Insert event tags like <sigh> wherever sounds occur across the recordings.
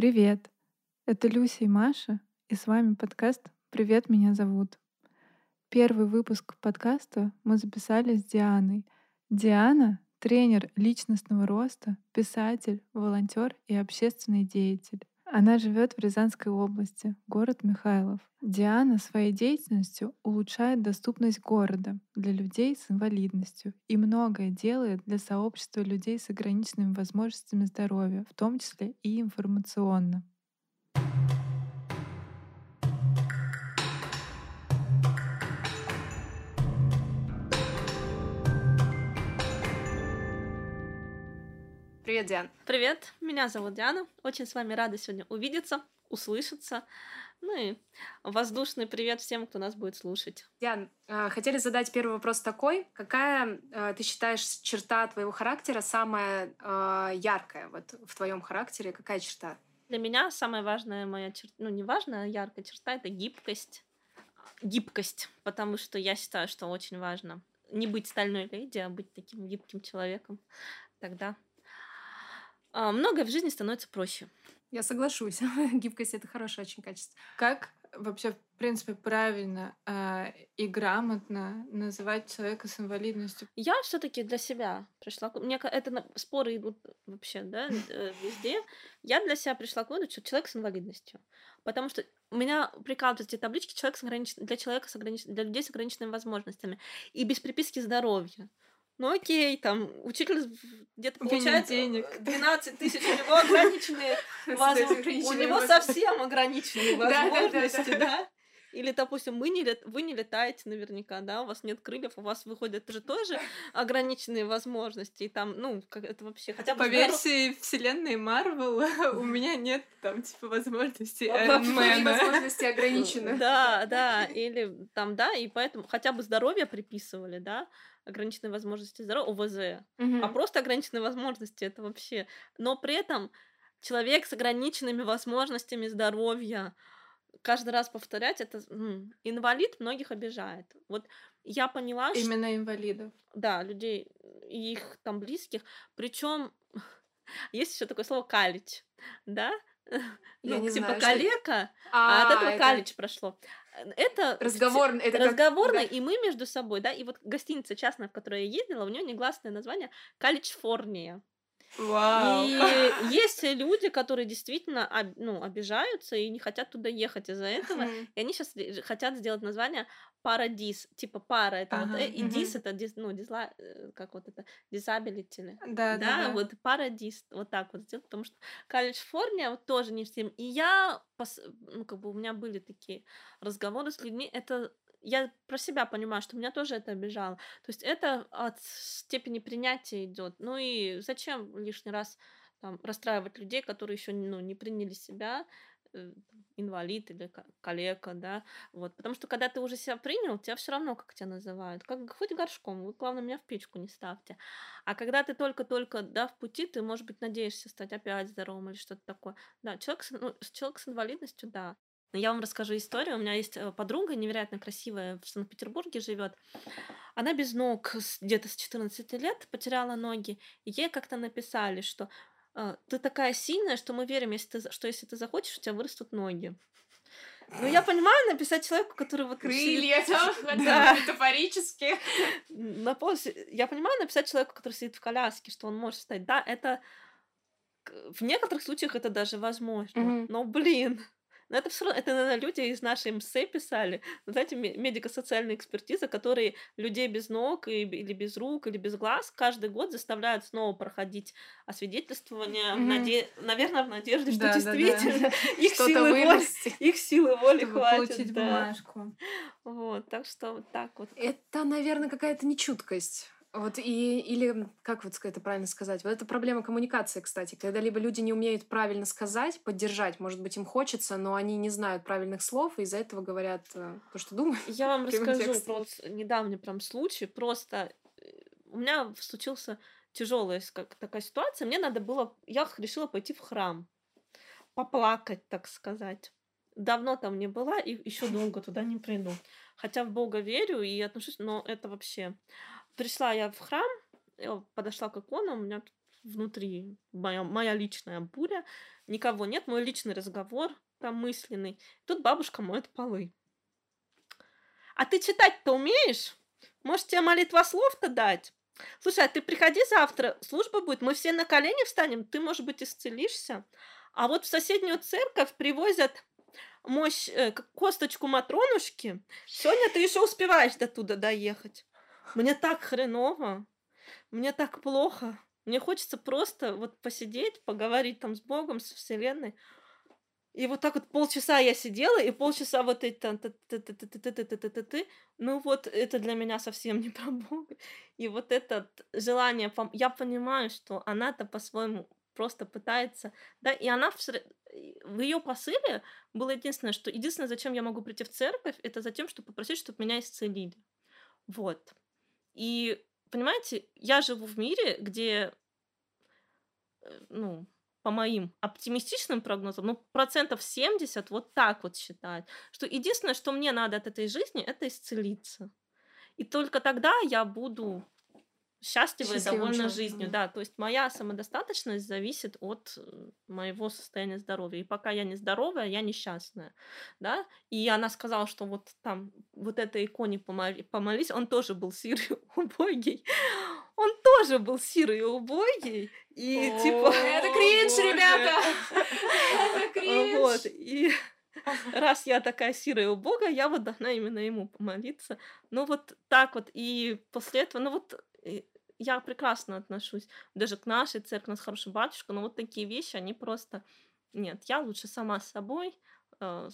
Привет! Это Люся и Маша, и с вами подкаст «Привет, меня зовут». Первый выпуск подкаста мы записали с Дианой. Диана — тренер личностного роста, писатель, волонтер и общественный деятель. Она живет в Рязанской области, город Михайлов. Диана своей деятельностью улучшает доступность города для людей с инвалидностью и многое делает для сообщества людей с ограниченными возможностями здоровья, в том числе и информационно. Привет, Диан. Привет, меня зовут Диана. Очень с вами рада сегодня увидеться, услышаться. Ну и воздушный привет всем, кто нас будет слушать. Диан, э, хотели задать первый вопрос такой. Какая, э, ты считаешь, черта твоего характера самая э, яркая вот в твоем характере? Какая черта? Для меня самая важная моя черта, ну не важная, а яркая черта — это гибкость. Гибкость, потому что я считаю, что очень важно не быть стальной леди, а быть таким гибким человеком. Тогда многое в жизни становится проще. Я соглашусь. <laughs> Гибкость это хорошее очень качество. Как вообще, в принципе, правильно э, и грамотно называть человека с инвалидностью? Я все-таки для себя пришла. Мне это споры идут вообще, да, э, везде. Я для себя пришла к выводу, что человек с инвалидностью. Потому что у меня прикалывают эти таблички человек с огранич... для человека с огранич... для людей с ограниченными возможностями. И без приписки здоровья ну окей, там учитель где-то получает денег. 12 тысяч, у него ограниченные возможности, у него совсем ограниченные возможности, да? Или, допустим, мы не лет... вы не летаете наверняка, да, у вас нет крыльев, у вас выходят же тоже ограниченные возможности, и там, ну, как это вообще хотя бы... По версии вселенной Марвел у меня нет там, типа, возможностей Возможности ограничены. Да, да, или там, да, и поэтому хотя бы здоровье приписывали, да, ограниченные возможности здоровья, ОВЗ, а просто ограниченные возможности, это вообще... Но при этом человек с ограниченными возможностями здоровья, каждый раз повторять, это м, инвалид многих обижает. Вот я поняла, что... Именно инвалидов. Да, людей и их там близких. Причем <laughs> есть еще такое слово калич, да? Я ну, не типа знаю, калека, что... а, а от этого это... калич прошло. Это разговорный, это разговорный, как... и мы между собой, да, и вот гостиница частная, в которой я ездила, у нее негласное название Каличфорния. Вау. И <laughs> есть люди, которые действительно ну, обижаются и не хотят туда ехать из-за этого. И они сейчас хотят сделать название парадис. Типа пара это ага, вот, э, и дис это дис, ну, дизла, э, как вот это, disability. Да, да, да. вот парадис, вот так вот сделать, потому что Калифорния вот тоже не всем. И я, ну, как бы у меня были такие разговоры с людьми, это я про себя понимаю, что меня тоже это обижало. То есть это от степени принятия идет. Ну и зачем лишний раз там, расстраивать людей, которые еще ну, не приняли себя, э, инвалид или калека, да, вот, потому что когда ты уже себя принял, тебя все равно как тебя называют, как хоть горшком, вы, главное, меня в печку не ставьте, а когда ты только-только, да, в пути, ты, может быть, надеешься стать опять здоровым или что-то такое, да, человек с, ну, человек с инвалидностью, да, я вам расскажу историю. У меня есть э, подруга невероятно красивая, в Санкт-Петербурге живет. Она без ног где-то с 14 лет потеряла ноги. Ей как-то написали, что э, ты такая сильная, что мы верим, если ты, что если ты захочешь, у тебя вырастут ноги. Ну, я понимаю написать человеку, который вот... Крылья там, <laughs> да. метафорически. На полосе. Я понимаю написать человеку, который сидит в коляске, что он может встать. Да, это... В некоторых случаях это даже возможно. Mm-hmm. Но, блин, но это все равно, это, наверное, люди из нашей МС писали, знаете, медико-социальная экспертиза, которые людей без ног и, или без рук, или без глаз каждый год заставляют снова проходить освидетельствование, mm-hmm. наде... наверное, в надежде, что да, действительно да, да. <laughs> их, силы воли, их силы воли хватит. получить да. бумажку. Вот, так что вот так вот. Это, наверное, какая-то нечуткость. Вот и или как вот это правильно сказать? Вот это проблема коммуникации, кстати, когда либо люди не умеют правильно сказать, поддержать, может быть, им хочется, но они не знают правильных слов и из-за этого говорят э, то, что думают. Я вам расскажу про недавний прям случай. Просто э, у меня случился тяжелая как такая ситуация. Мне надо было, я решила пойти в храм, поплакать, так сказать. Давно там не была и еще долго туда не приду. Хотя в Бога верю и отношусь, но это вообще пришла я в храм, я подошла к икону, у меня внутри, моя, моя личная буря, никого нет, мой личный разговор там мысленный. Тут бабушка моет полы. А ты читать-то умеешь? Может, тебе молитва слов-то дать? Слушай, а ты приходи завтра, служба будет, мы все на колени встанем, ты, может быть, исцелишься. А вот в соседнюю церковь привозят мощь, э, косточку Матронушки. Сегодня ты еще успеваешь до туда доехать. Мне так хреново, мне так плохо. Мне хочется просто вот посидеть, поговорить там с Богом, с Вселенной. И вот так вот полчаса я сидела, и полчаса вот это... Ну вот это для меня совсем не про Бога. И вот это желание... Я понимаю, что она-то по-своему просто пытается... Да, и она в ее посыле было единственное, что единственное, зачем я могу прийти в церковь, это за тем, чтобы попросить, чтобы меня исцелили. Вот. И, понимаете, я живу в мире, где, ну, по моим оптимистичным прогнозам, ну, процентов 70 вот так вот считают, что единственное, что мне надо от этой жизни, это исцелиться. И только тогда я буду счастливой и довольна человеком. жизнью. Да, то есть моя самодостаточность зависит от э, моего состояния здоровья. И пока я не здоровая, я несчастная. Да? И она сказала, что вот там, вот этой иконе помолись, он тоже был сирый убогий он тоже был сирый и убогий. И типа... Это кринж, ребята! Это <laughs> кринж! Вот, и раз я такая сирая и убогая, я вот должна именно ему помолиться. Ну вот так вот. И после этого, ну вот я прекрасно отношусь даже к нашей церкви, у нас хороший батюшка, но вот такие вещи, они просто... Нет, я лучше сама с собой, э,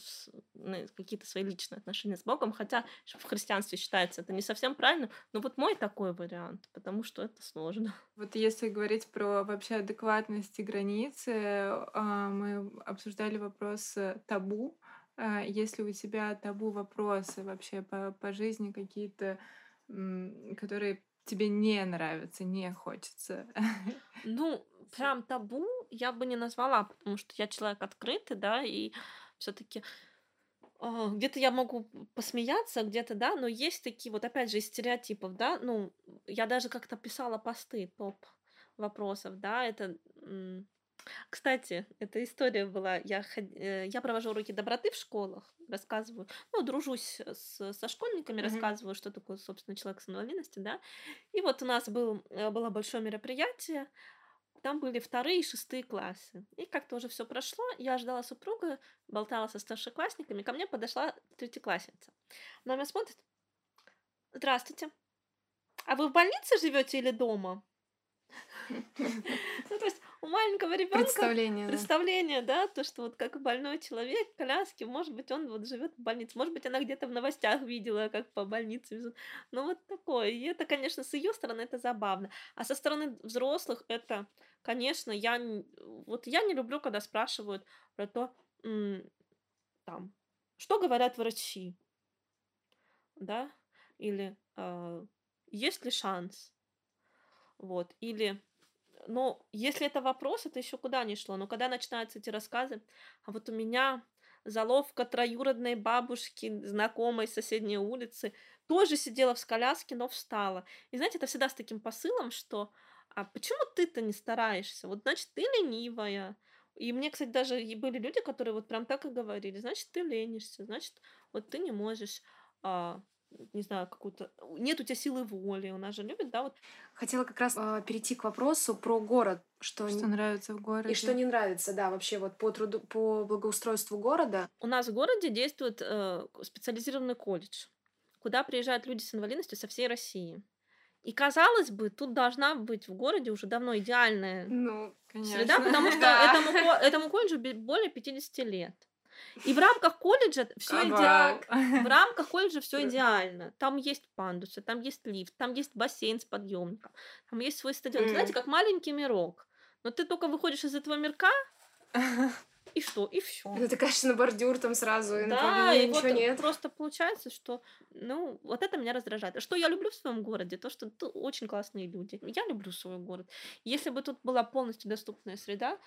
какие-то свои личные отношения с Богом, хотя в христианстве считается это не совсем правильно, но вот мой такой вариант, потому что это сложно. <laughs> Вот если говорить про вообще адекватность и границы, а, мы обсуждали вопрос э, табу. А, если у тебя табу вопросы вообще по, по жизни какие-то, которые тебе не нравятся, не хочется? <laughs> Ну, прям табу я бы не назвала, потому что я человек открытый, да, и все-таки а, где-то я могу посмеяться, где-то, да, но есть такие вот, опять же, из стереотипов, да, ну, я даже как-то писала посты, топ вопросов, да, это... Кстати, эта история была, я, э, я провожу уроки доброты в школах, рассказываю, ну, дружусь с, со школьниками, mm-hmm. рассказываю, что такое, собственно, человек с инвалидностью, да, и вот у нас был, э, было большое мероприятие, там были вторые и шестые классы. И как-то уже все прошло. Я ждала супруга, болтала со старшеклассниками. Ко мне подошла третьеклассница. Она меня смотрит. Здравствуйте. А вы в больнице живете или дома? Ну, то есть у маленького ребенка представление, представление, да. да, то, что вот как больной человек в коляске, может быть, он вот живет в больнице, может быть, она где-то в новостях видела, как по больнице везут. Ну, вот такое. И это, конечно, с ее стороны это забавно. А со стороны взрослых это, конечно, я вот я не люблю, когда спрашивают про то, там, что говорят врачи, да, или э, есть ли шанс, вот, или но если это вопрос, это еще куда не шло. Но когда начинаются эти рассказы, а вот у меня заловка троюродной бабушки, знакомой соседней улицы, тоже сидела в коляске, но встала. И знаете, это всегда с таким посылом, что а почему ты-то не стараешься? Вот значит, ты ленивая. И мне, кстати, даже были люди, которые вот прям так и говорили, значит, ты ленишься, значит, вот ты не можешь а, не знаю, какую-то... Нет у тебя силы воли, у нас же любят, да, вот. Хотела как раз э, перейти к вопросу про город. Что, что нравится в городе. И что не нравится, да, вообще вот по, труду, по благоустройству города. У нас в городе действует э, специализированный колледж, куда приезжают люди с инвалидностью со всей России. И казалось бы, тут должна быть в городе уже давно идеальная ну, конечно. среда, потому <laughs> что этому, этому колледжу более 50 лет. И в рамках колледжа все идеально. <laughs> В рамках колледжа все идеально. Там есть пандусы, там есть лифт, там есть бассейн с подъемником, там есть свой стадион. Mm. Знаете, как маленький мирок. Но ты только выходишь из этого мирка, <laughs> и что? И все. Ну, ты, конечно, на бордюр там сразу, и да, и ничего вот нет. Просто получается, что, ну, вот это меня раздражает. А что я люблю в своем городе? То, что тут очень классные люди. Я люблю свой город. Если бы тут была полностью доступная среда,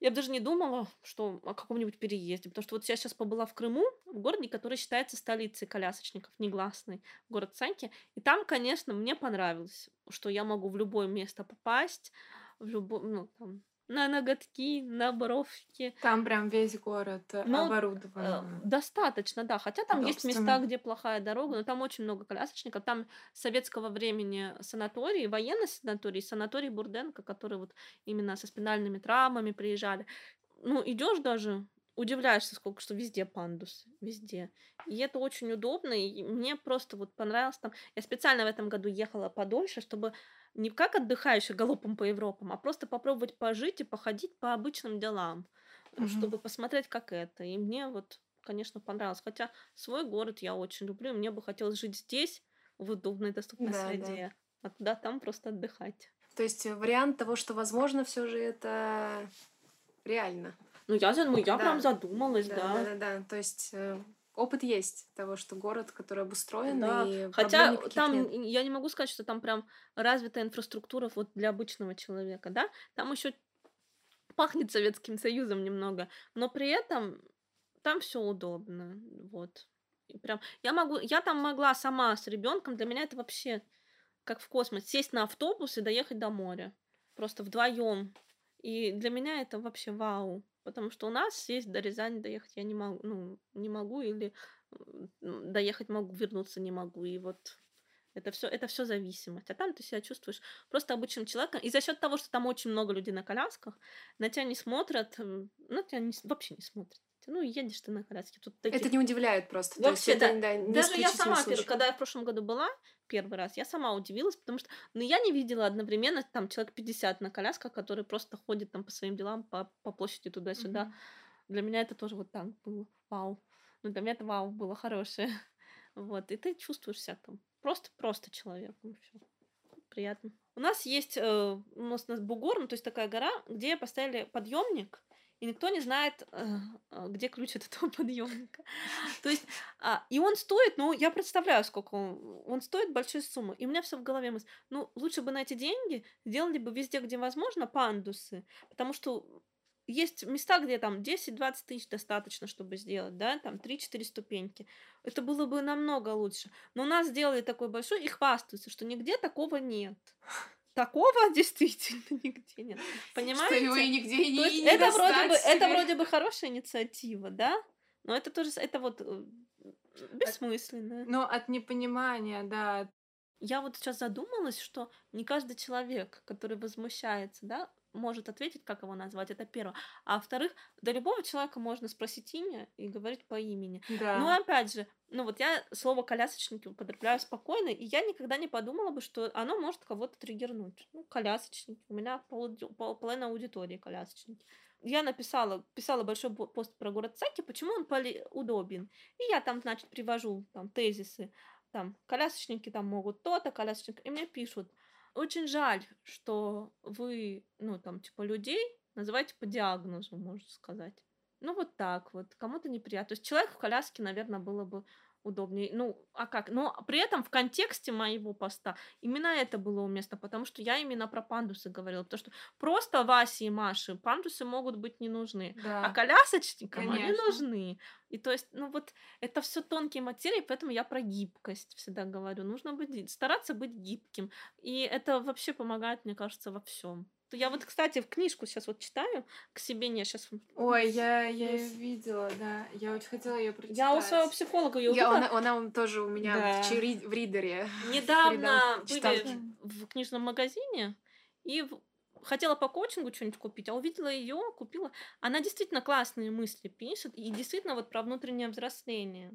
я бы даже не думала, что о каком-нибудь переезде, потому что вот я сейчас побыла в Крыму, в городе, который считается столицей колясочников, негласный город Саньки, и там, конечно, мне понравилось, что я могу в любое место попасть, в любом, ну, там, на ноготки, на бровки. Там прям весь город э, Ну, э, оборудован. достаточно, да. Хотя там есть места, где плохая дорога, но там очень много колясочников. Там с советского времени санаторий, военный санаторий, санаторий Бурденко, которые вот именно со спинальными травмами приезжали. Ну, идешь даже, удивляешься, сколько, что везде пандус, везде. И это очень удобно, и мне просто вот понравилось там. Я специально в этом году ехала подольше, чтобы не как отдыхающий галопом по Европам, а просто попробовать пожить и походить по обычным делам, Мгм. чтобы посмотреть, как это. И мне вот, конечно, понравилось. Хотя свой город я очень люблю, и мне бы хотелось жить здесь, в удобной, доступной Да, да. среде, а туда там просто отдыхать. То есть э, вариант того, что возможно, все же это реально. Ну, я, ну, я Да. прям задумалась, Да, да. да, да, да. То есть э, опыт есть того, что город, который обустроен, Да, и хотя там нет. я не могу сказать, что там прям развитая инфраструктура вот для обычного человека, да? Там еще пахнет Советским Союзом немного, но при этом там все удобно, вот. И прям я могу, я там могла сама с ребенком, для меня это вообще как в космос, сесть на автобус и доехать до моря, просто вдвоем. И для меня это вообще вау, потому что у нас сесть до Рязани доехать я не могу, ну не могу или м, доехать могу, вернуться не могу, и вот это все, это все зависимость. А там ты себя чувствуешь просто обычным человеком. И за счет того, что там очень много людей на колясках, на тебя не смотрят, ну, тебя не вообще не смотрят. Ну, едешь ты на коляске. Тут таких... Это не удивляет просто. Вообще, это, да. да, не Даже я сама, случай. когда я в прошлом году была, первый раз, я сама удивилась, потому что, ну, я не видела одновременно там человек 50 на колясках, которые просто ходят там по своим делам, по, по площади туда-сюда. Мгм. Для меня это тоже вот так было. Вау. Ну, для меня это вау было хорошее. <laughs> Вот. И ты чувствуешь себя там просто-просто человеком. Всё. Приятно. У нас есть, э, у нас, у нас Бугор, ну, то есть такая гора, где поставили подъемник, и никто не знает, э, э, где ключ от этого <laughs> подъемника. То есть, а, и он стоит, ну, я представляю, сколько он, он стоит большую сумму. И у меня все в голове мысль, ну, лучше бы на эти деньги сделали бы везде, где возможно, пандусы, потому что есть места, где там 10-20 тысяч достаточно, чтобы сделать, да, там 3-4 ступеньки. Это было бы намного лучше. Но у нас сделали такой большой и хвастаются, что нигде такого нет. Такого действительно нигде нет. <laughs> Что его и Понимаете? нигде и не, не это вроде бы, это вроде бы хорошая инициатива, да? Но это тоже, это вот э, бессмысленно. Ну, от непонимания, да. Я вот сейчас задумалась, что не каждый человек, который возмущается, да, может ответить, как его назвать, это первое. А во-вторых, до любого человека можно спросить имя и говорить по имени. Да. Ну, опять же, ну вот я слово колясочники употребляю спокойно, и я никогда не подумала бы, что оно может кого-то триггернуть. Ну, колясочники. У меня пол, пол- половина аудитории колясочники. Я написала, писала большой бо- пост про город Саки, почему он поли- удобен. И я там, значит, привожу там тезисы. Там, колясочники там могут то-то, колясочники. И мне пишут, очень жаль, что вы, ну, там, типа, людей называете по диагнозу, можно сказать. Ну, вот так вот. Кому-то неприятно. То есть человек в коляске, наверное, было бы удобнее. Ну, а как? Но при этом в контексте моего поста именно это было уместно, потому что я именно про пандусы говорила. Потому что просто Васе и Маше пандусы могут быть не нужны. Да. А колясочникам они Конечно. нужны. И то есть, ну вот, это все тонкие материи, поэтому я про гибкость всегда говорю. Нужно быть, стараться быть гибким. И это вообще помогает, мне кажется, во всем. Я вот, кстати, в книжку сейчас вот читаю, к себе не сейчас. Ой, я, я её видела, да. Я очень хотела ее прочитать. Я у своего психолога ее Я, она, она тоже у меня Да. в, чири- в ридере. недавно <laughs> были в книжном магазине и хотела по коучингу что-нибудь купить, а увидела ее, купила. Она действительно классные мысли пишет и действительно вот про внутреннее взросление.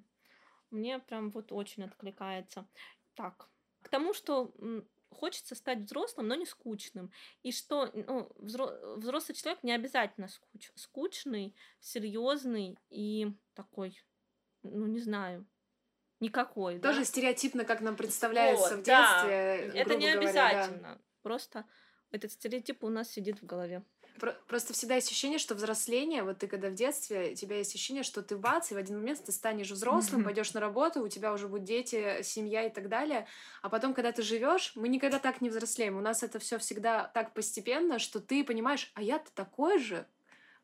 Мне прям вот очень откликается. Так, к тому, что хочется стать взрослым, но не скучным. И что ну, взро- взрослый человек не обязательно скуч- скучный, серьезный и такой, ну не знаю, никакой. да? Тоже стереотипно, как нам представляется Вот, в да. детстве. Это грубо не говоря, да. обязательно. Просто этот стереотип у нас сидит в голове. Про- Просто всегда есть ощущение, что взросление, вот ты когда в детстве, у тебя есть ощущение, что ты бац, и в один момент ты станешь взрослым, пойдешь на работу, у тебя уже будут дети, семья и так далее. А потом, когда ты живешь, мы никогда так не взрослеем. У нас это все всегда так постепенно, что ты понимаешь, а я-то такой же,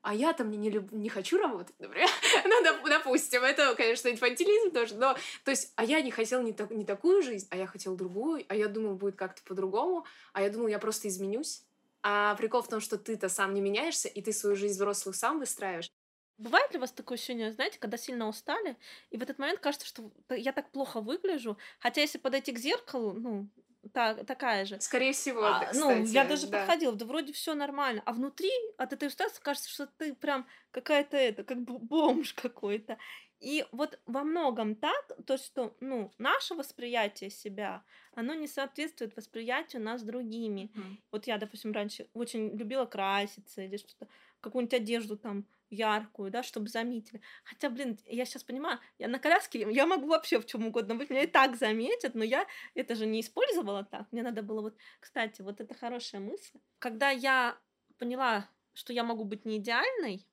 а я-то мне не, люб- не хочу работать, например. <laughs> ну, доп- допустим, это, конечно, инфантилизм тоже, но, то есть, а я не хотел не, так- не такую жизнь, а я хотел другую, а я думал, будет как-то по-другому, а я думал, я просто изменюсь. А прикол в том, что ты-то сам не меняешься, и ты свою жизнь взрослую сам выстраиваешь. Бывает ли у вас такое ощущение, знаете, когда сильно устали, и в этот момент кажется, что я так плохо выгляжу, хотя если подойти к зеркалу, ну, та, такая же. Скорее всего, а, да, Ну, я даже да. подходила, да вроде все нормально. А внутри от этой усталости кажется, что ты прям какая-то это, как бомж какой-то. И вот во многом так, то, что, ну, наше восприятие себя, оно не соответствует восприятию нас другими. Mm. Вот я, допустим, раньше очень любила краситься или что-то, какую-нибудь одежду там яркую, да, чтобы заметили. Хотя, блин, я сейчас понимаю, я на коляске, я могу вообще в чем угодно быть, меня и так заметят, но я это же не использовала так. Мне надо было вот, кстати, вот это хорошая мысль. Когда я поняла, что я могу быть не идеальной,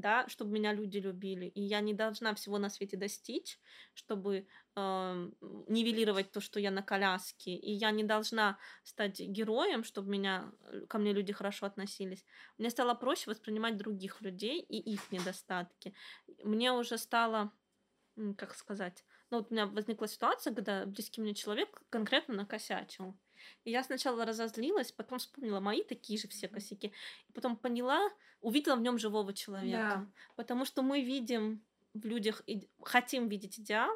да, чтобы меня люди любили. И я не должна всего на свете достичь, чтобы э, нивелировать то, что я на коляске. И я не должна стать героем, чтобы меня, э, ко мне люди хорошо относились. Мне стало проще воспринимать других людей и их недостатки. Мне уже стало, как сказать, ну вот у меня возникла ситуация, когда близкий мне человек конкретно накосячил. И я сначала разозлилась, потом вспомнила мои такие же все косяки. И потом поняла, увидела в нем живого человека. Да. Потому что мы видим в людях, хотим видеть идеал,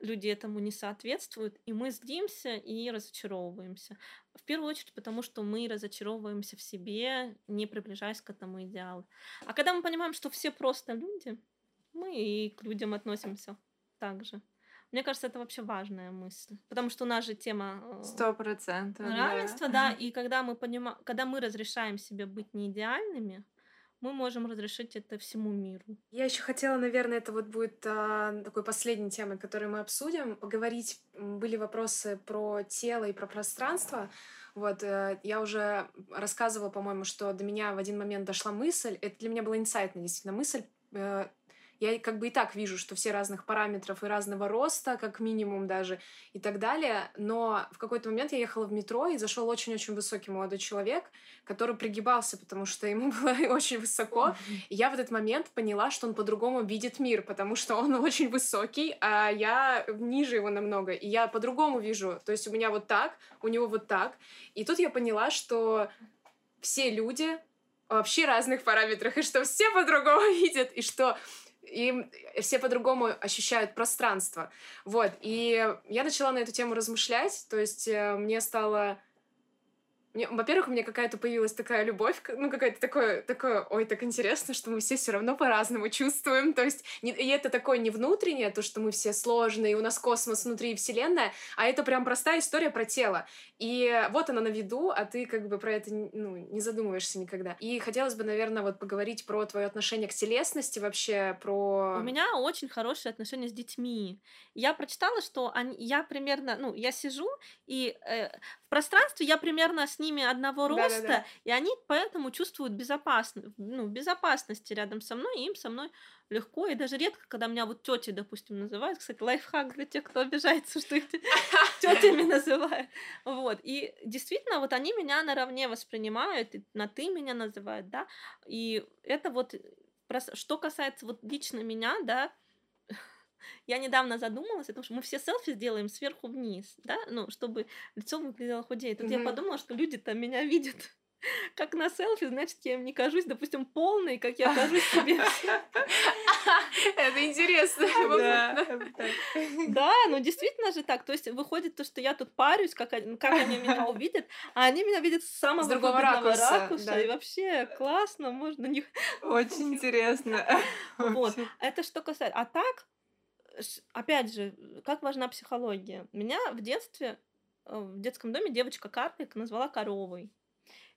люди этому не соответствуют, и мы злимся и разочаровываемся. В первую очередь потому, что мы разочаровываемся в себе, не приближаясь к этому идеалу. А когда мы понимаем, что все просто люди, мы и к людям относимся так же. Мне кажется, это вообще важная мысль. Потому что у нас же тема э, Сто процентов равенства, да. да. И когда мы понимаем, когда мы разрешаем себе быть не идеальными, мы можем разрешить это всему миру. Я еще хотела, наверное, это вот будет а, такой последней темой, которую мы обсудим, поговорить. Были вопросы про тело и про пространство. Вот, э, я уже рассказывала, по-моему, что до меня в один момент дошла мысль, это для меня была инсайтная действительно мысль, э, я как бы и так вижу, что все разных параметров и разного роста, как минимум даже, и так далее. Но в какой-то момент я ехала в метро, и зашел очень-очень высокий молодой человек, который пригибался, потому что ему <laughs> было очень высоко. И я в этот момент поняла, что он по-другому видит мир, потому что он <laughs> очень высокий, а я ниже его намного. И я по-другому вижу. То есть у меня вот так, у него вот так. И тут я поняла, что все люди вообще разных параметрах, и что все по-другому <laughs> видят, и что и все по-другому ощущают пространство. Вот. И я начала на эту тему размышлять, то есть э, мне стало во-первых, у меня какая-то появилась такая любовь, ну, какая-то такое, такое, ой, так интересно, что мы все все равно по-разному чувствуем. То есть, не, и это такое не внутреннее, то, что мы все сложные, у нас космос внутри и Вселенная, а это прям простая история про тело. И вот она на виду, а ты как бы про это ну, не задумываешься никогда. И хотелось бы, наверное, вот поговорить про твое отношение к телесности, вообще про... У меня очень хорошие отношения с детьми. Я прочитала, что они, я примерно, ну, я сижу, и э, пространстве я примерно с ними одного роста, Да-да-да. и они поэтому чувствуют безопасно, ну, безопасности рядом со мной, и им со мной легко, и даже редко, когда меня вот тети, допустим, называют, кстати, лайфхак для тех, кто обижается, что их <laughs> тетями называют, вот, и действительно, вот они меня наравне воспринимают, и на ты меня называют, да, и это вот, что касается вот лично меня, да, я недавно задумалась о том, что мы все селфи сделаем сверху вниз, да, ну, чтобы лицо выглядело худее. Тут mm-hmm. я подумала, что люди-то меня видят <laughs> как на селфи, значит, я им не кажусь, допустим, полной, как я кажусь себе. <laughs> Это интересно. <laughs> Да, ну действительно же так. То есть выходит то, что я тут парюсь, как они меня увидят, а они меня видят с самого другого ракурса. И вообще классно, можно не... Очень интересно. Вот. Это что касается. А так, опять же, как важна психология. Меня в детстве, э, в детском доме девочка карлик назвала коровой.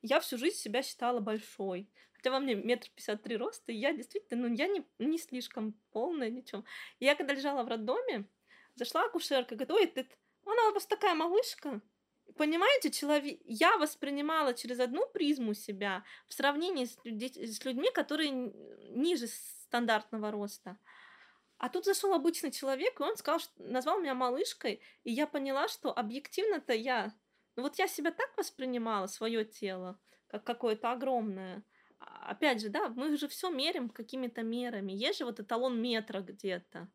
Я всю жизнь себя считала большой. Хотя во мне метр пятьдесят три роста, и я действительно, ну, я не, не слишком полная, ничем. И я когда лежала в роддоме, зашла акушерка, говорит, ой, ты, она у вас такая малышка. Понимаете, человек, я воспринимала через одну призму себя в сравнении с, людь... с людьми, которые ниже стандартного роста. А тут зашел обычный человек, и он сказал, что назвал меня малышкой, и я поняла, что объективно-то я, ну вот я себя так воспринимала, свое тело, как какое-то огромное. А, опять же, да, мы же все мерим какими-то мерами. Есть же вот эталон метра где-то.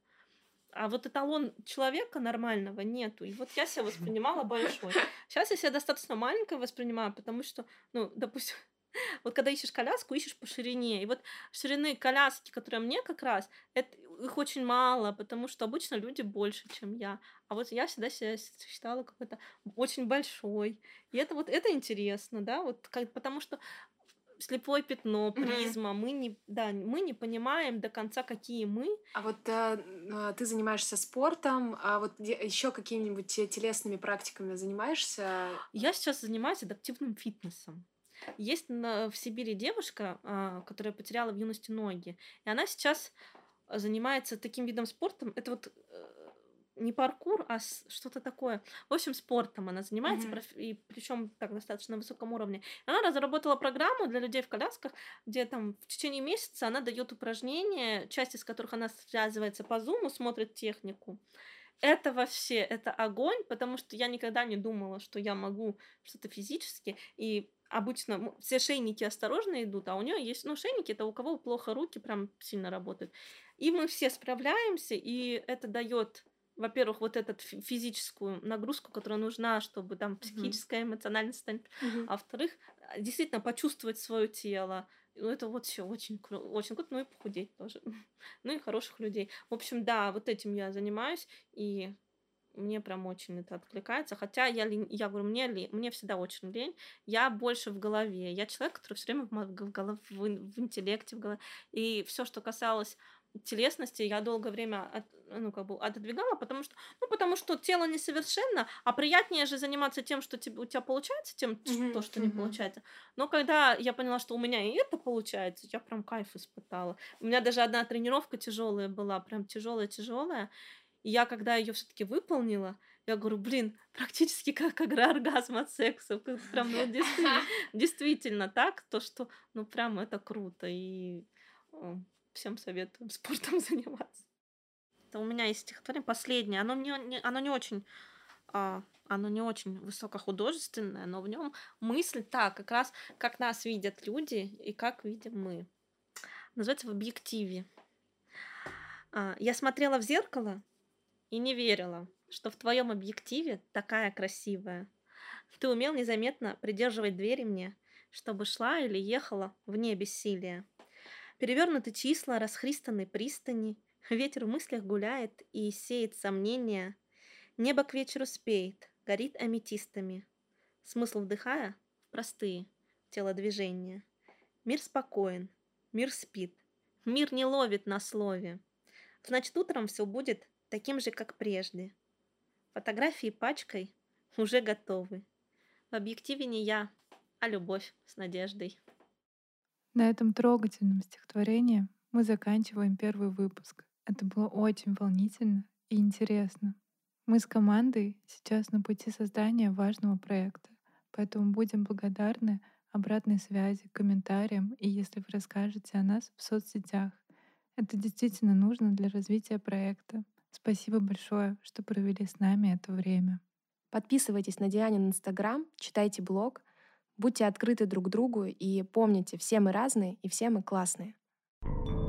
а вот эталон человека нормального нету. И вот я себя воспринимала <laughs> большой. Сейчас я себя достаточно маленькой воспринимаю, потому что, ну, допустим, <laughs> вот когда ищешь коляску, ищешь по ширине. И вот ширины коляски, которые мне как раз, это, их очень мало, потому что обычно люди больше, чем я. А вот я всегда себя считала какой-то очень большой. И это вот это интересно, да, вот как, потому что слепое пятно, призма, mm-hmm. мы не, да, мы не понимаем до конца, какие мы. А вот э, э ты занимаешься спортом, а вот еще какими-нибудь телесными практиками занимаешься? Я сейчас занимаюсь адаптивным фитнесом. Есть в Сибири девушка, э, которая потеряла в юности ноги, и она сейчас занимается таким видом спорта. Это вот э, не паркур, а что-то такое. В общем, спортом она занимается, mm-hmm. и причем так достаточно высоком уровне. Она разработала программу для людей в колясках, где там в течение месяца она дает упражнения, часть из которых она связывается по зуму, смотрит технику. Это вообще, это огонь, потому что я никогда не думала, что я могу что-то физически, и обычно все шейники осторожно идут, а у нее есть, ну, шейники, это у кого плохо руки прям сильно работают. И мы все справляемся, и это дает во-первых, вот эту физическую нагрузку, которая нужна, чтобы там психическая, эмоциональная состояние, mm-hmm. а во-вторых, а, действительно почувствовать свое тело. Ну, это вот все очень, очень круто, ну и похудеть тоже. <laughs> ну и хороших людей. В общем, да, вот этим я занимаюсь, и мне прям очень это откликается. Хотя я, я говорю, мне, ли, мне всегда очень лень. Я больше в голове. Я человек, который все время в, в, голов, в, в интеллекте, в голове. И все, что касалось телесности я долгое время от, ну, как бы отодвигала, потому что, ну, потому что тело несовершенно, а приятнее же заниматься тем, что тебе, у тебя получается, тем, mm-hmm. то, что mm-hmm. не получается. Но когда я поняла, что у меня и это получается, я прям кайф испытала. У меня даже одна тренировка тяжелая была, прям тяжелая-тяжелая. И я, когда ее все-таки выполнила, я говорю, блин, практически как оргазм от секса. Прям, ну, действительно, <laughs> действительно так, то, что, ну, прям это круто. И всем советую <laughs> спортом заниматься. Это у меня есть стихотворение последнее. Оно не, не, оно не очень а, оно не очень высокохудожественное, но в нем мысль так, как раз как нас видят люди и как видим мы. Называется в объективе. А, я смотрела в зеркало и не верила, что в твоем объективе такая красивая. Ты умел незаметно придерживать двери мне, чтобы шла или ехала вне бессилия. Перевернуты числа, расхристанной пристани, <laughs> ветер в мыслях гуляет и сеет сомнения. Небо к вечеру спеет, горит аметистами. Смысл вдыхая простые телодвижения. Мир спокоен, мир спит, мир не ловит на слове. Значит, утром все будет таким же, как прежде. Фотографии пачкой уже готовы. В объективе не я, а любовь с надеждой. На этом трогательном стихотворении мы заканчиваем первый выпуск. Это было очень волнительно и интересно. Мы с командой сейчас на пути создания важного проекта, поэтому будем благодарны обратной связи, комментариям и если вы расскажете о нас в соцсетях. Это действительно нужно для развития проекта. Спасибо большое, что провели с нами это время. Подписывайтесь на Дианин Инстаграм, читайте блог — Будьте открыты друг другу и помните, все мы разные и все мы классные. thank you